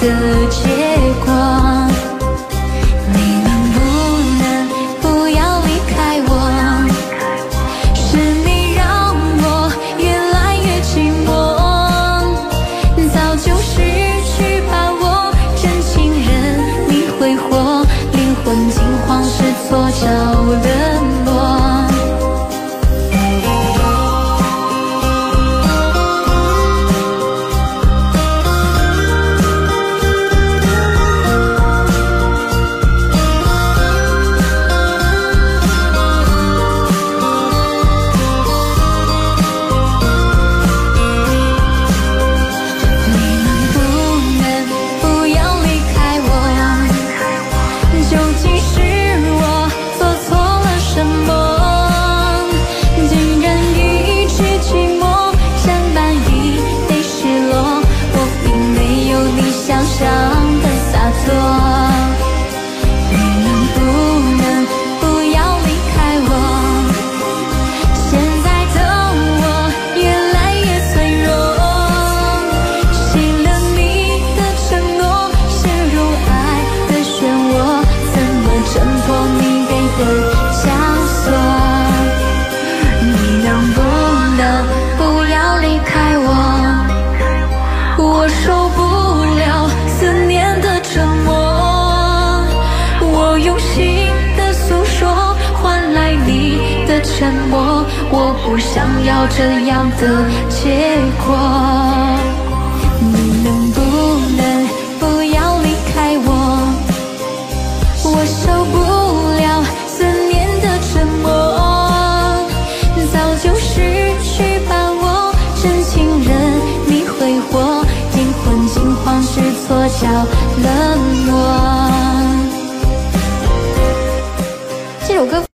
的结果你能不能不要离开我？是你让我越来越寂寞早就失去把握真情人你挥霍灵魂惊慌失措着了的枷锁，你能不能不要离开我？我受不了思念的折磨，我用心的诉说换来你的沉默。我不想要这样的结果。小冷漠。